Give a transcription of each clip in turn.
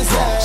Mixed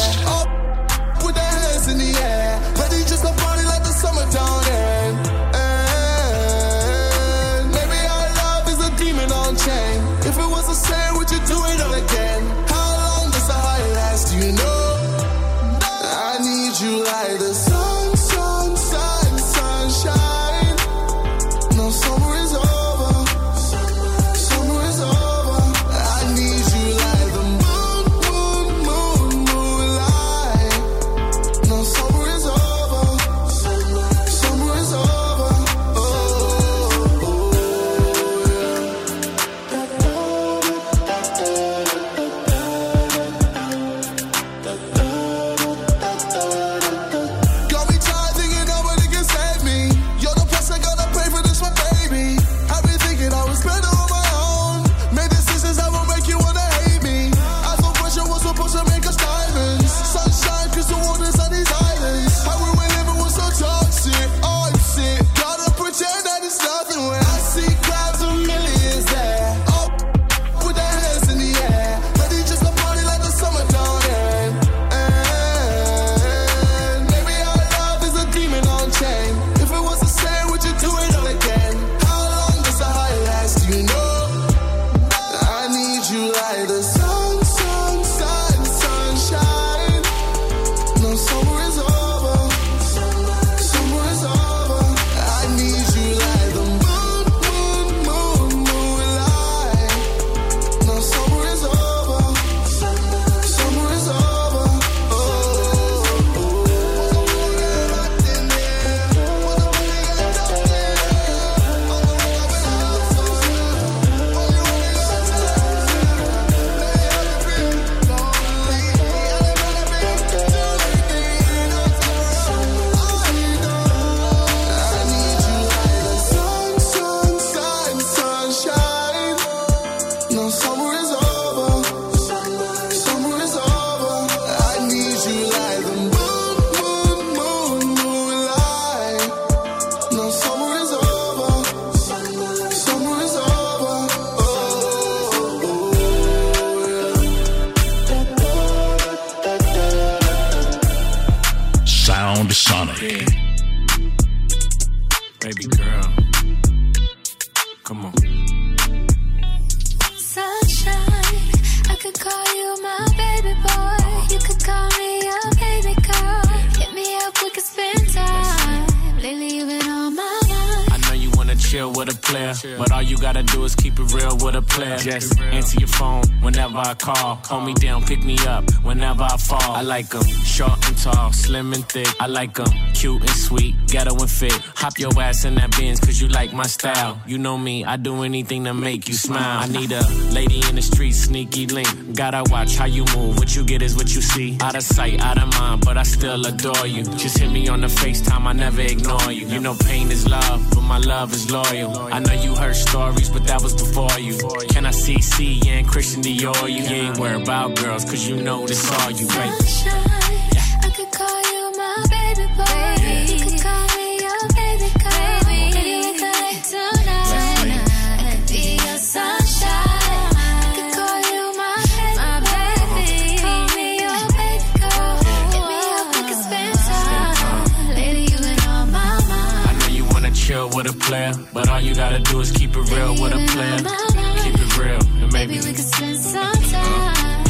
real player. Just answer your phone whenever I call. Hold me down, pick me up whenever I fall. I like 'em short and tall, slim and thick. I like 'em cute and sweet, ghetto and fit. Hop your ass in that Benz, cause you like my style. You know me, I do anything to make you smile. I need a lady in the street, sneaky link. Gotta watch how you move. What you get is what you see. Out of sight, out of mind, but I still adore you. Just hit me on the FaceTime, I never ignore you. You know pain is love, but my love is loyal. I know you heard stories, but that was before you. Can I see C and Christian Dior? You ain't worried about girls, cause you know this all you, right? Sunshine, I could call you my baby boy. You could call me your baby girl. Maybe we could link tonight. I could be your sunshine. I could call you my baby. Call me your baby girl. Hit me up, we time. Lately, you've on my mind. I know you wanna chill with a player, but all you gotta do is keep it real with a player. Keep it real, and maybe Maybe we could spend some time.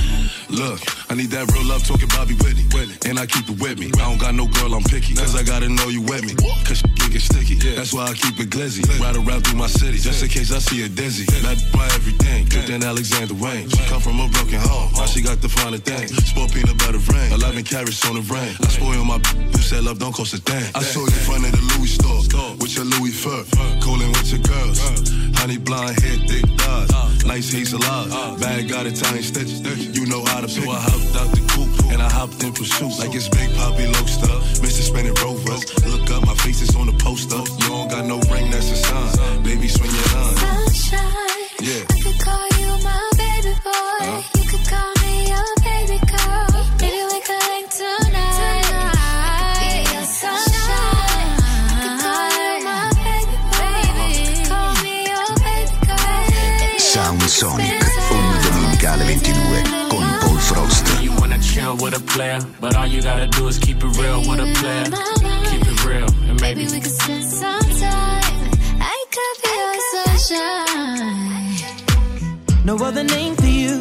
Look, I need that real love talking Bobby Whitney. And I keep it with me. I don't got no girl, I'm picky. Cause I gotta know you with me. Cause she get sticky. That's why I keep it glizzy. Ride around through my city. Just in case I see a dizzy. Not my everything. Good than Alexander Wang. She come from a broken home. Now she got the finer thing. Sport peanut butter rain. 11 carats on the rain. I spoil my You said love don't cost a thing. I saw you in front of the Louis store. With your Louis fur. Cooling with your girls. Honey blonde hair, thick thighs. Nice hazel eyes. Bag got Italian stitches. You know how to pick. I hopped out the coupe and I hopped in pursuit. Like it's Big Poppy Loaster. Mr. Spinning Rovers. Look up, my face is on the poster. You don't got no ring, that's a sign. Baby, swing your line. Sunshine, Yeah. I could call you my baby boy. You could call me your baby girl. Maybe we could link tonight. I could with a player. But all you gotta do is keep it real with a player. Keep it real, and maybe, Maybe we could spend some time. I could be your sunshine. No other name for you.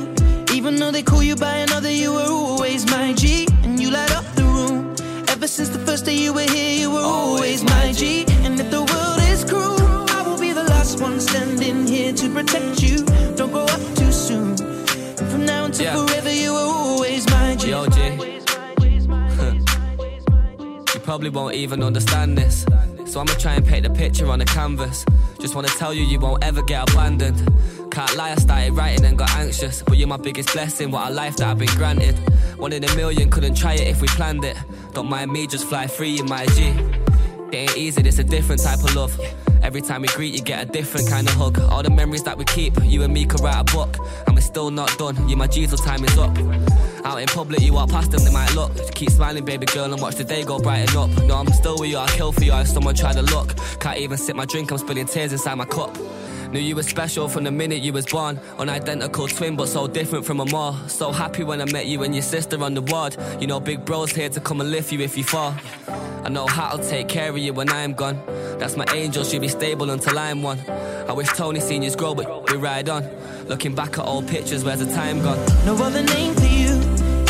Even though they call you by another, you were always my G. And you light up the room. Ever since the first day you were here, you were always my G. And if the world is cruel, I will be the last one standing here to protect you. Don't grow up too soon. From now until Yeah. forever, you were always my G. Yo, G. You probably won't even understand this. So I'ma try and paint the picture on the canvas. Just wanna tell you, you won't ever get abandoned. Can't lie, I started writing and got anxious. But you're my biggest blessing, what a life that I've been granted. One in a million, couldn't try it if we planned it. Don't mind me, just fly free in my G. It ain't easy, it's a different type of love. Every time we greet, you get a different kind of hug. All the memories that we keep, you and me could write a book. And we're still not done, you my till time is up. Out in public, you walk past them, they might look. Keep smiling, baby girl, and watch the day go brighten up. No, I'm still with you, I'll kill for you if someone try to look. Can't even sip my drink, I'm spilling tears inside my cup. Knew you were special from the minute you was born. Unidentical twin, but so different from them all. So happy when I met you and your sister on the ward. You know, big bro's here to come and lift you if you fall. I know how to take care of you when I'm gone. That's my angel, she'll be stable until I'm one. I wish Tony seniors grow, but we ride on. Looking back at old pictures, where's the time gone? No other name for you.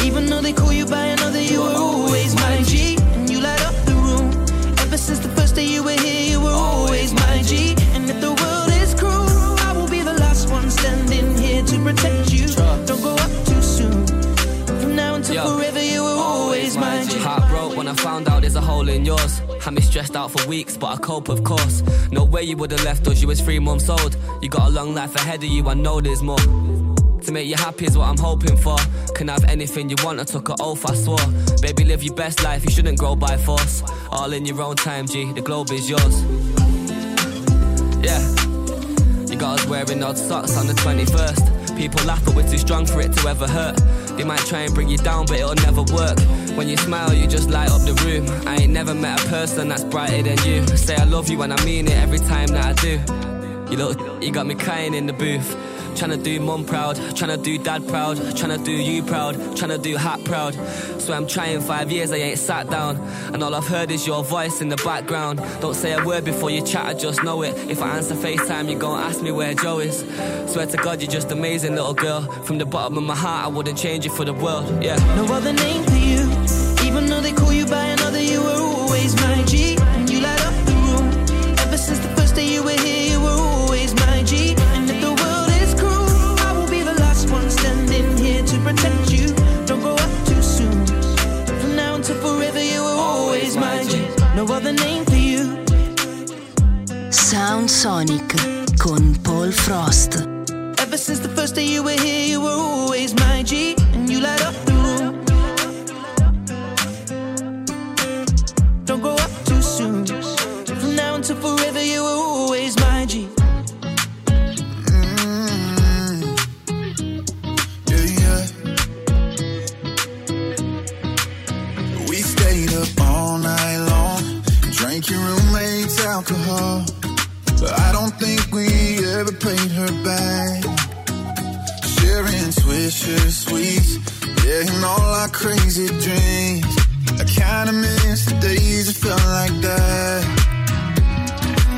Even though they call you by another, you were always my G. Had me stressed out for weeks, but I cope, of course. No way you would have left us, you was three months old. You got a long life ahead of you, I know there's more. To make you happy is what I'm hoping for. Can have anything you want, I took an oath, I swore. Baby, live your best life, you shouldn't grow by force. All in your own time, G, the globe is yours. Yeah. You got us wearing odd socks on the 21st. People laugh, but we're too strong for it to ever hurt. They might try and bring you down, but it'll never work. When you smile, you just light up the room. I ain't never met a person that's brighter than you. Say I love you and I mean it every time that I do. You little, you got me crying in the booth. Tryna do mum proud, tryna do dad proud, tryna do you proud, tryna do hat proud. So I'm trying five years, I ain't sat down. And all I've heard is your voice in the background. Don't say a word before you chat, I just know it. If I answer FaceTime, you gon' ask me where Joe is. Swear to God, you're just amazing, little girl. From the bottom of my heart, I wouldn't change it for the world, yeah. No other name Sonic con Paul Frost. Ever since the first day you were here, you were always my G. And you light up the room. Don't grow up too soon. From now until forever, you were always my G. Mm. Yeah, yeah. We stayed up all night long, drank your roommate's alcohol. Don't think we ever paid her back. Sharing Swisher sweets, yeah, and all our crazy dreams. I kinda miss the days it felt like that.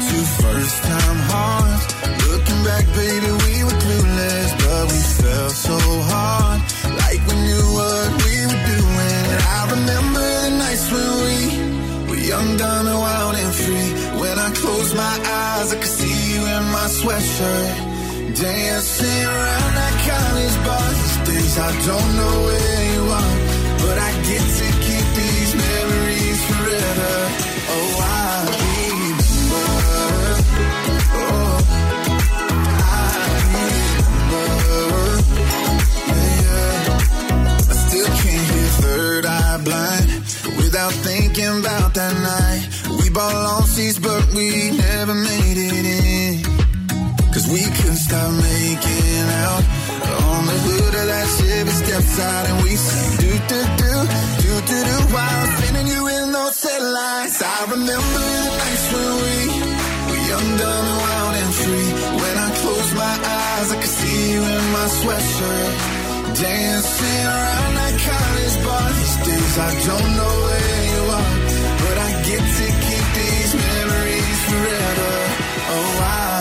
Two first time hearts. Looking back, baby, we were clueless, but we felt so hard. Sweatshirt. Dancing around that college bar. These days I don't know where you are, but I get to keep these memories forever. Oh, I remember. Oh, I remember. Yeah. I still can't hear third eye blind without thinking about that night. We bought long seats, but we never made it. We could stop making out on the hood of that Chevy. Steps out and we sing do do do do do do while spinning you in those headlights. I remember the nights when we were young, dumb, and wild and free. When I close my eyes, I can see you in my sweatshirt. Dancing around that college bar. These days I don't know where you are, but I get to keep these memories forever. Oh, I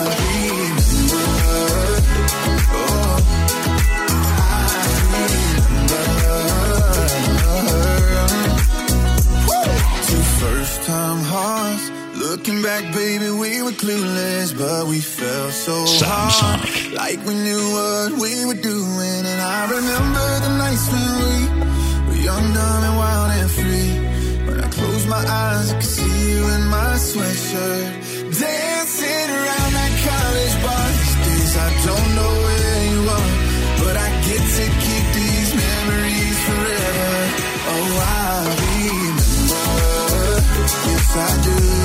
First time hearts. Looking back, baby, we were clueless, but we felt so Sam hard. Sonic. Like we knew what we were doing. And I remember the nights when we were young, dumb, and wild and free. When I closed my eyes, I could see you in my sweatshirt. Dancing around that college bar. These days I don't know I do.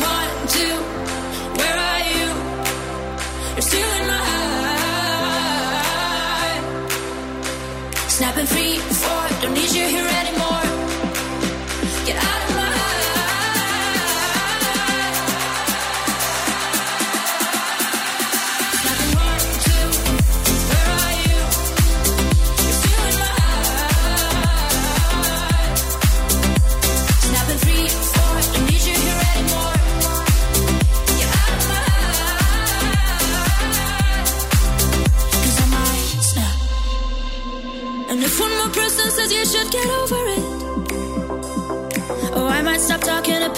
one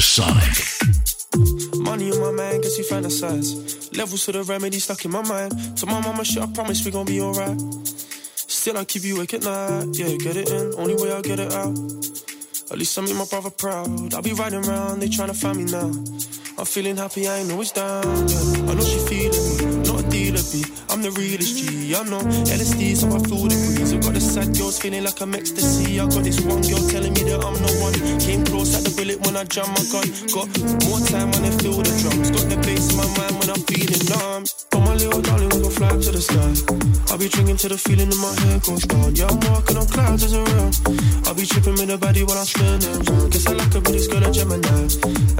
Sound Sonic. Money on my mind, guess you fantasize. Levels to the remedy stuck in my mind. To my mama, shit, I promise we gon' be alright. Still, I keep you awake at night. Yeah, get it in, only way I'll get it out. At least I make my brother proud. I'll be riding around, they tryna find me now. I'm feeling happy, I ain't always down. Yeah. I know she feeling me, I'm the realest G. I know LSD, so I feel breeze. I got the sad girls feeling like I'm ecstasy. I got this one girl telling me that I'm the one. Came close at the bullet when I jam my gun. Got more time when I feel the drums. Got the bass in my mind when I'm feeling numb. But my little darling, we gon' fly to the sky. I'll be drinking till the feeling in my head goes down. Yeah, I'm walking on clouds as around. I'll be tripping with the body while I'm spinning. Guess I like her, but girl a Gemini.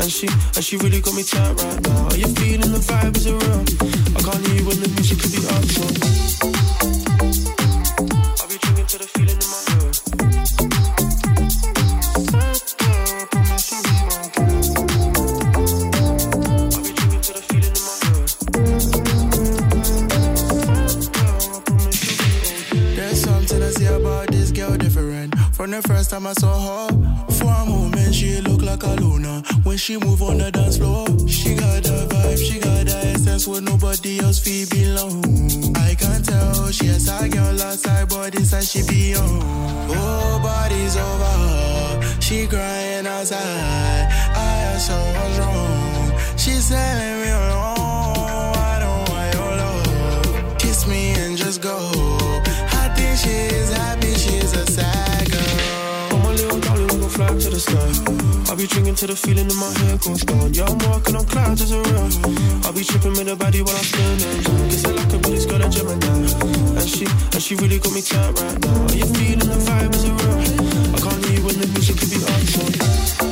And she, and she really got me tight right now. Are you feeling the vibe around? I can't hear you when the music could be time I saw her, for a moment she looked like a. When she move on the dance floor, she got the vibe, she got the essence where nobody else feel belong. I can tell she has a girl outside, but inside she be on. Oh, body's over her, she crying outside. I asked her what's wrong, she's telling be drinking till the feeling in my head goes down. Yeah, I'm walking on clouds as a around. I'll be tripping with the body while I'm spinning. Guess I like her, but this girl a Gemini. And she, and she really got me tight right now. Are you feeling the vibe is around? I can't hear when the music could be. So.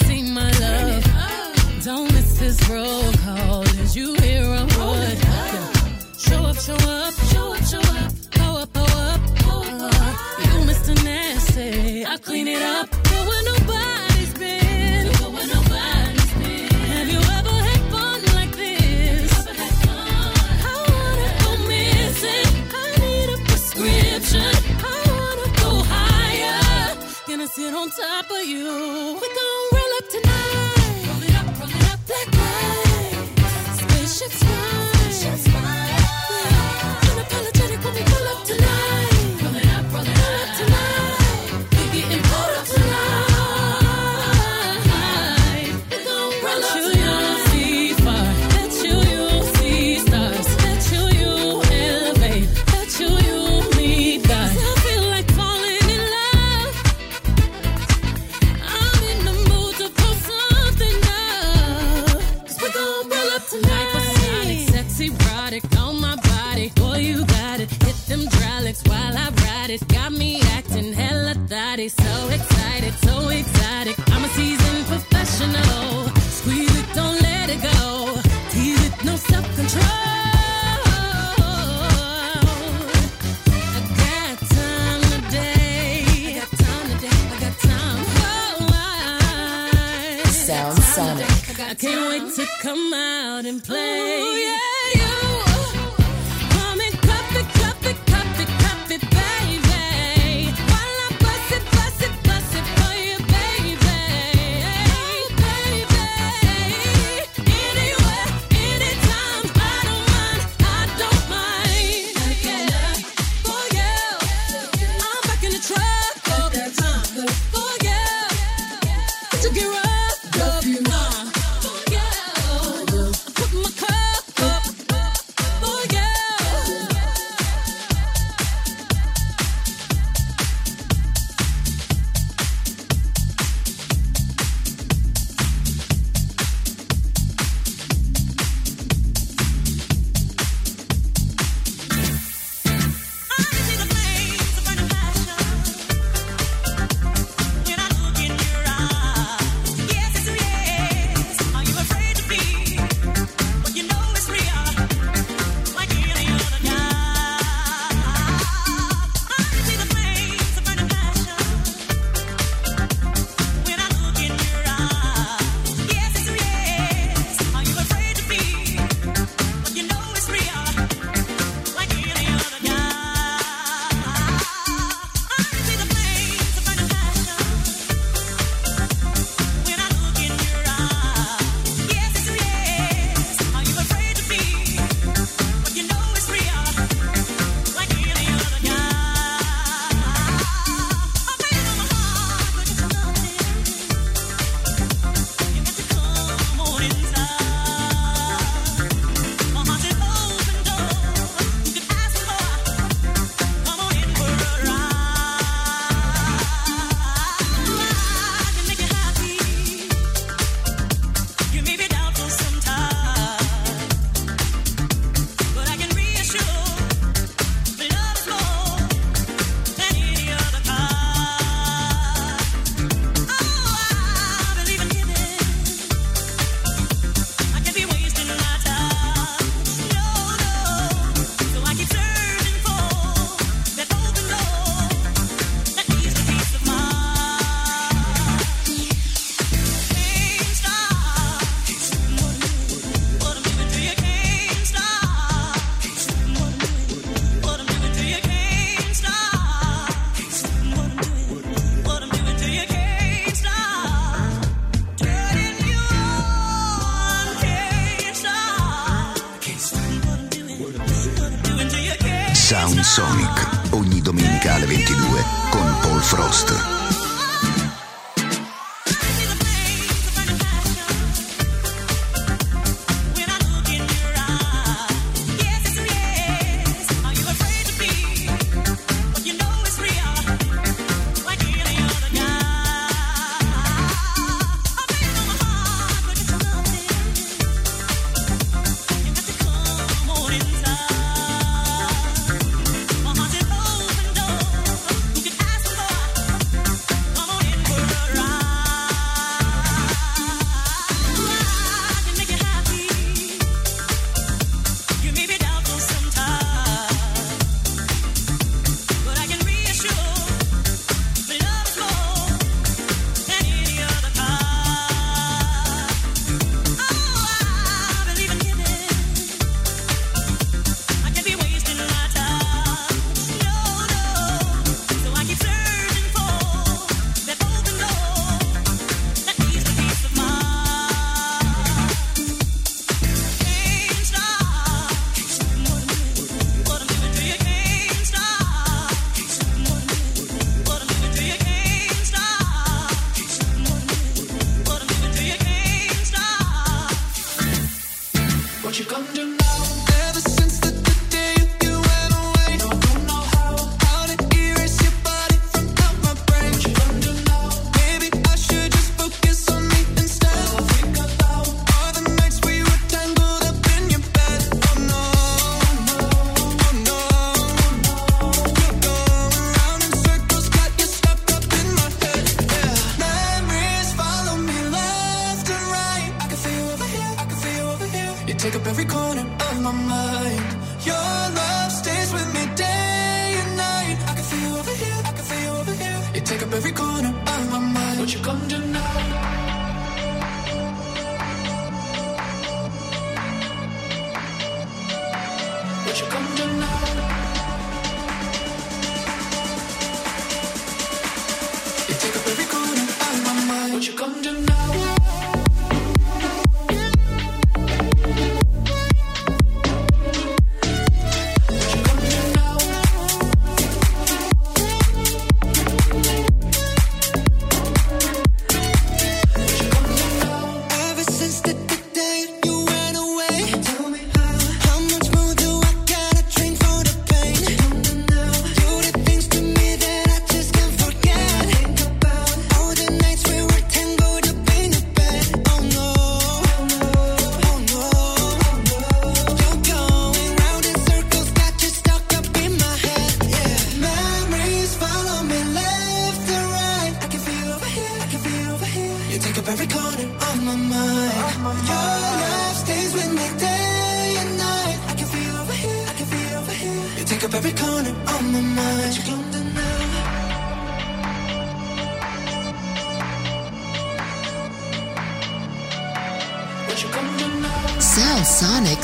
Walls? My love. Don't miss this roll call. Did you hear a word? Show up, show up, show up, show up. Go up, go up, up. You Mr. Nasty. I clean it up. Go where nobody's been. Go where nobody's been. Have you ever had fun like this? I wanna go missing. I need a prescription. I wanna go higher. Gonna sit on top of you. We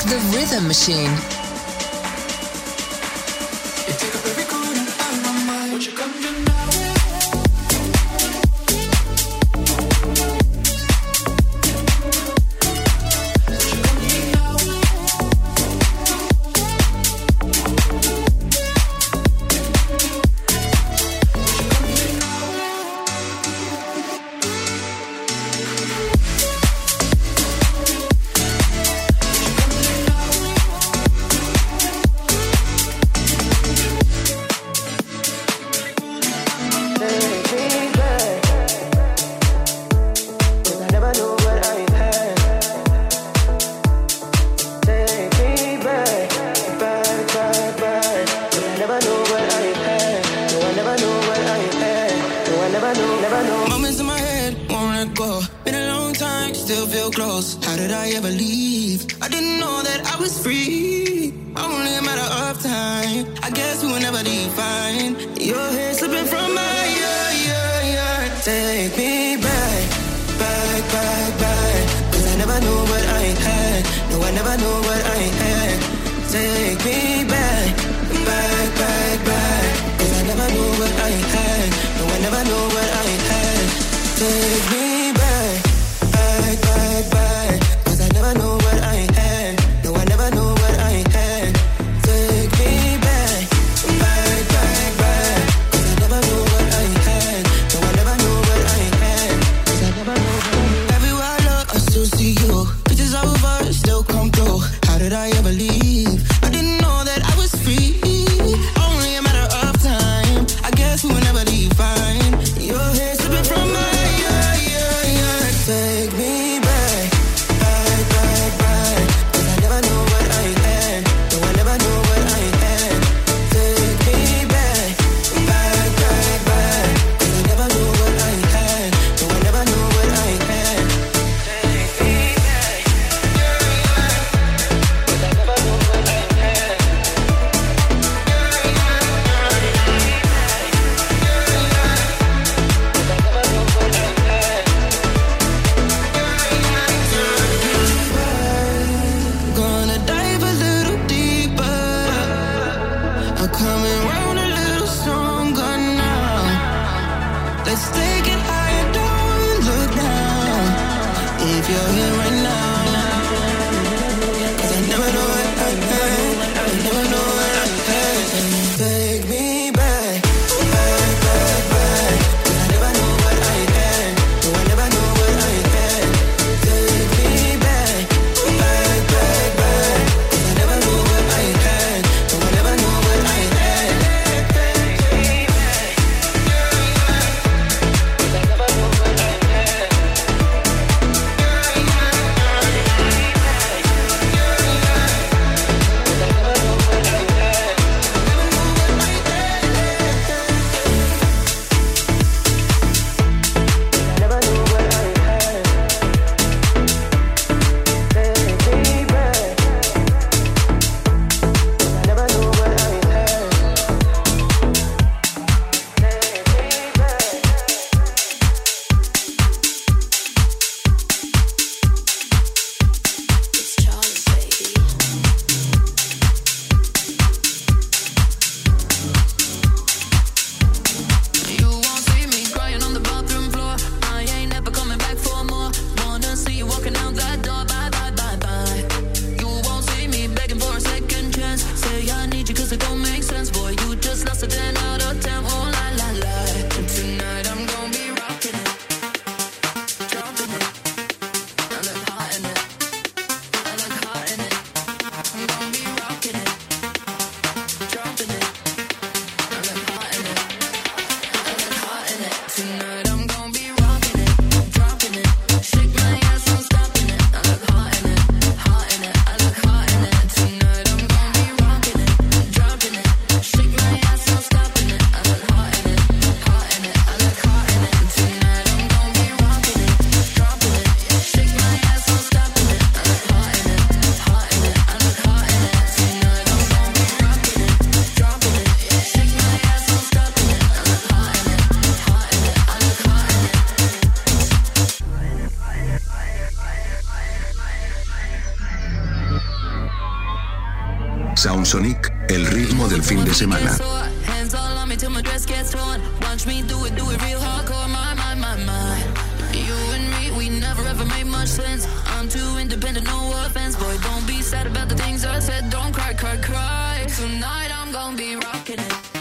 the rhythm machine. Take me much sense. I'm too independent, no offense. Boy, don't be sad about the things I said. Don't cry, cry, cry. Tonight I'm gonna be rocking it.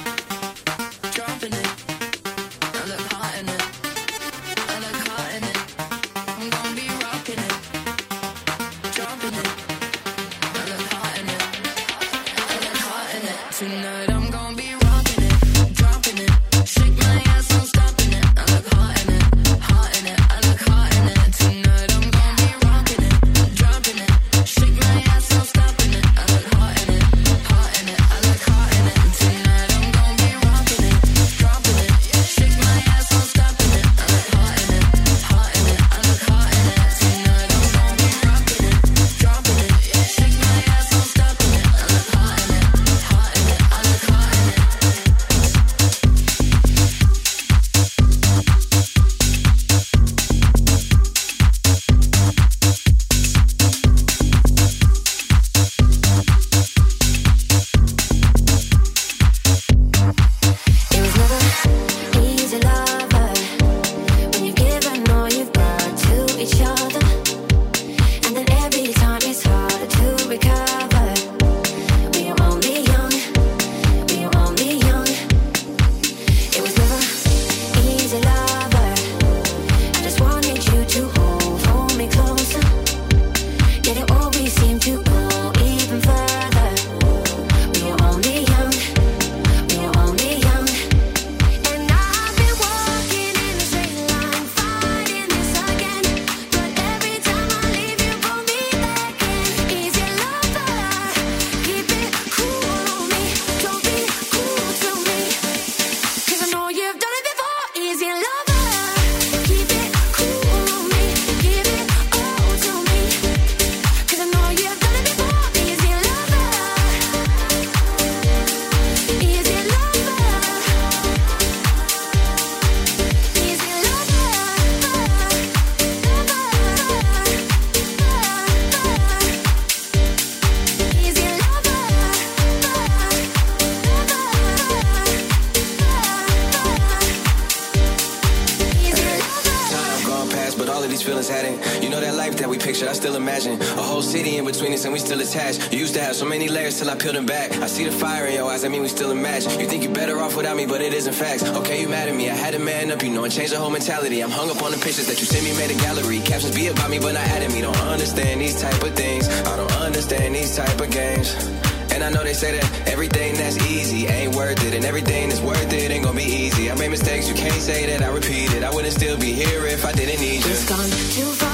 So many layers till I peel them back. I see the fire in your eyes, I mean we still a match. You think you're better off without me, but it isn't facts. Okay, you mad at me, I had a man up, you know, and changed the whole mentality. I'm hung up on the pictures that you sent me, made a gallery. Captions be about me, but not at me. Don't understand these type of things. I don't understand these type of games. And I know they say that everything that's easy ain't worth it, and everything that's worth it ain't gonna be easy. I made mistakes, you can't say that I repeat it. I wouldn't still be here if I didn't need you. It's gone too far.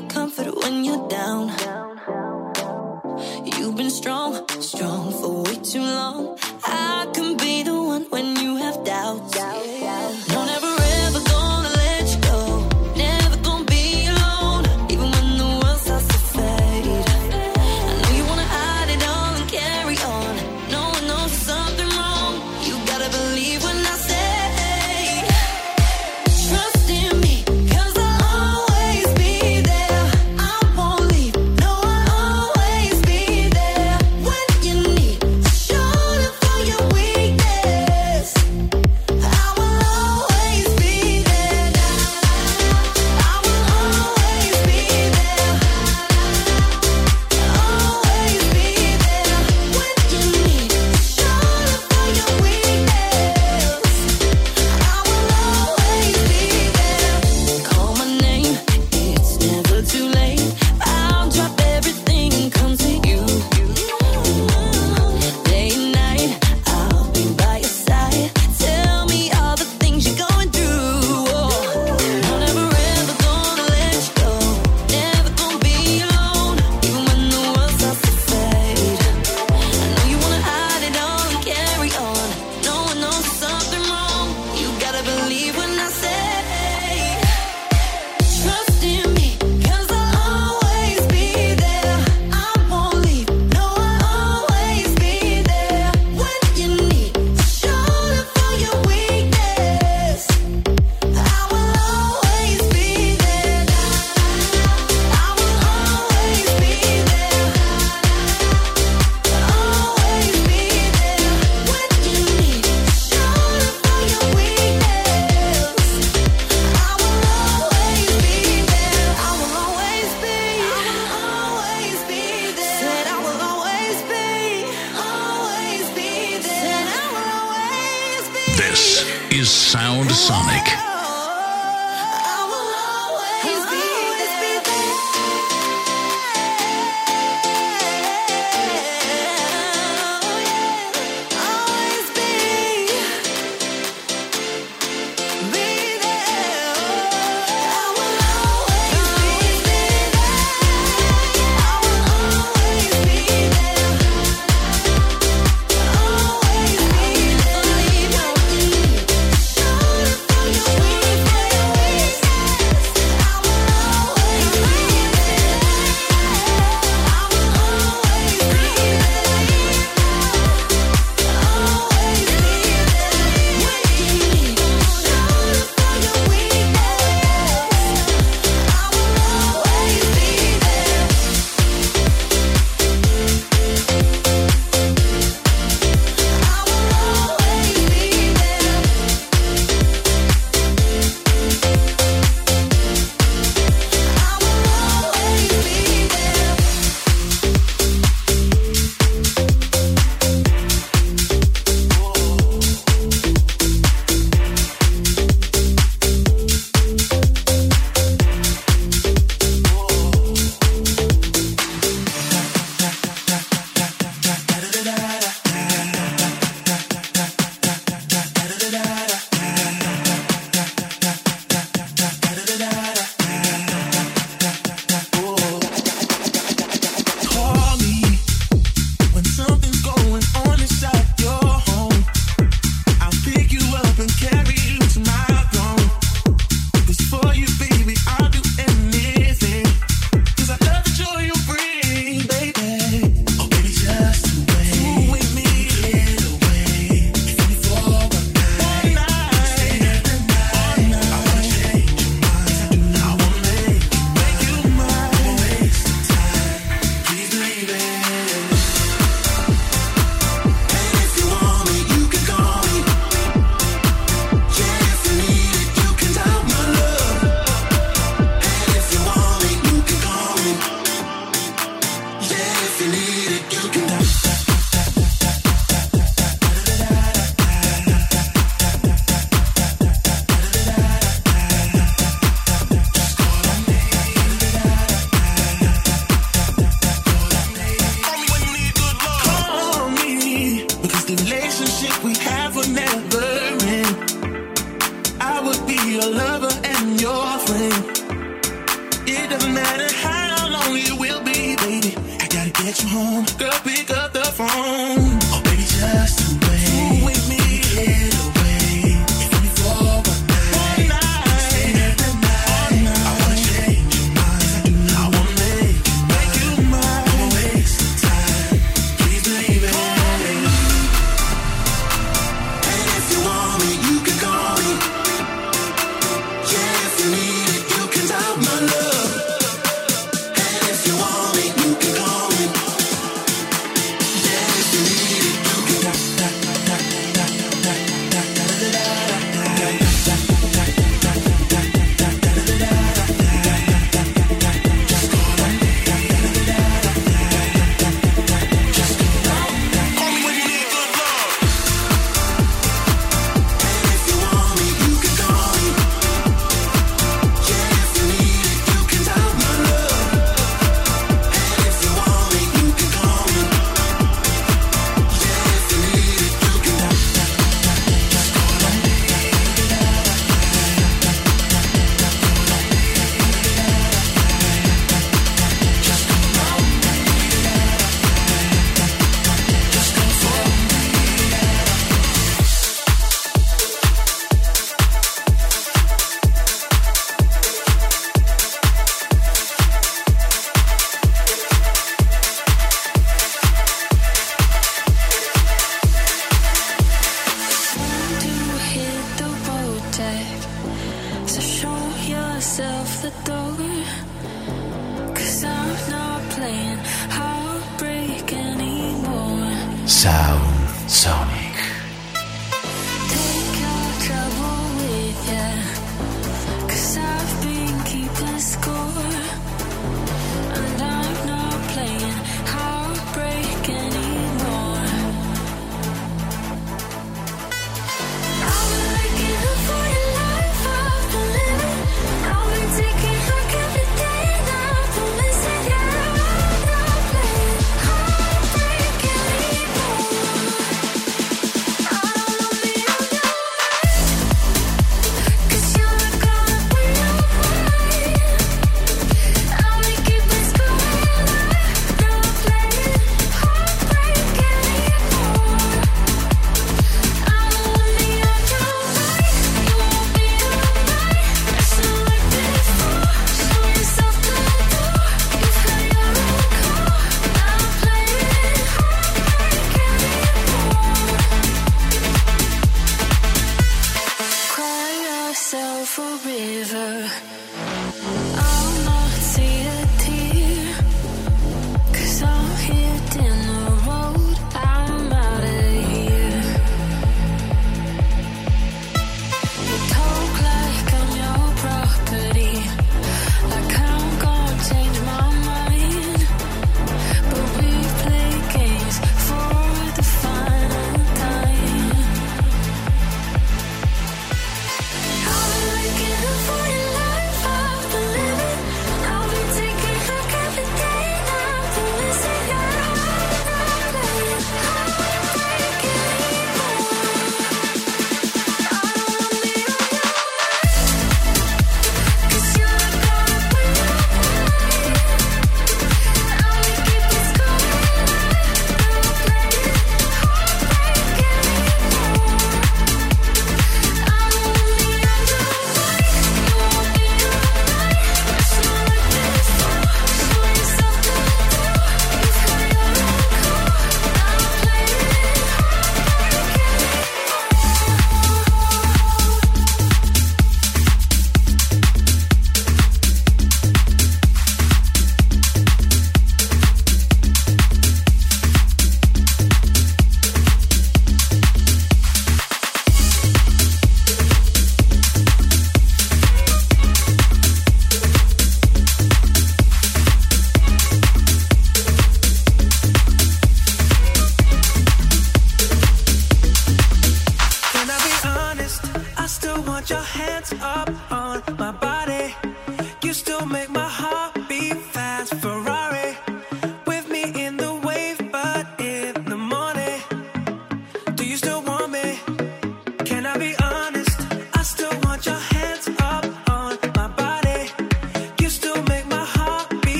your comfort when you're down. You've been strong, strong for way too long.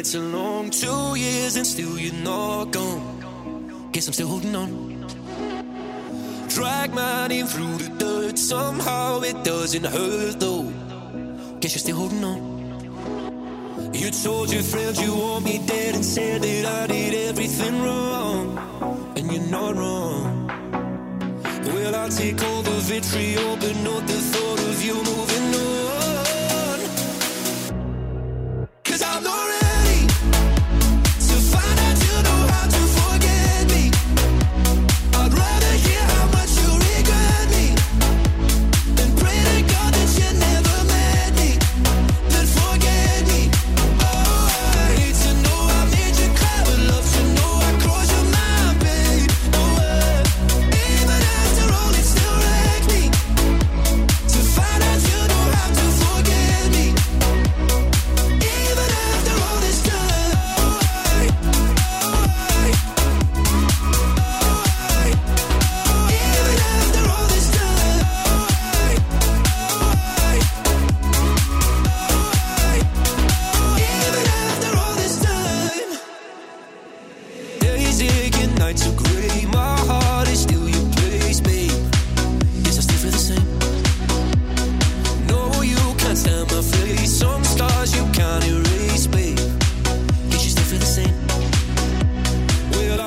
nights are long, two years and still you're not gone. Guess I'm still holding on. Drag my name through the dirt, somehow it doesn't hurt though. Guess you're still holding on. You told your friends you want me dead and said that I did everything wrong, and you're not wrong. Well, I take all the vitriol, but not the thought of you moving on. Cause I'm not ready.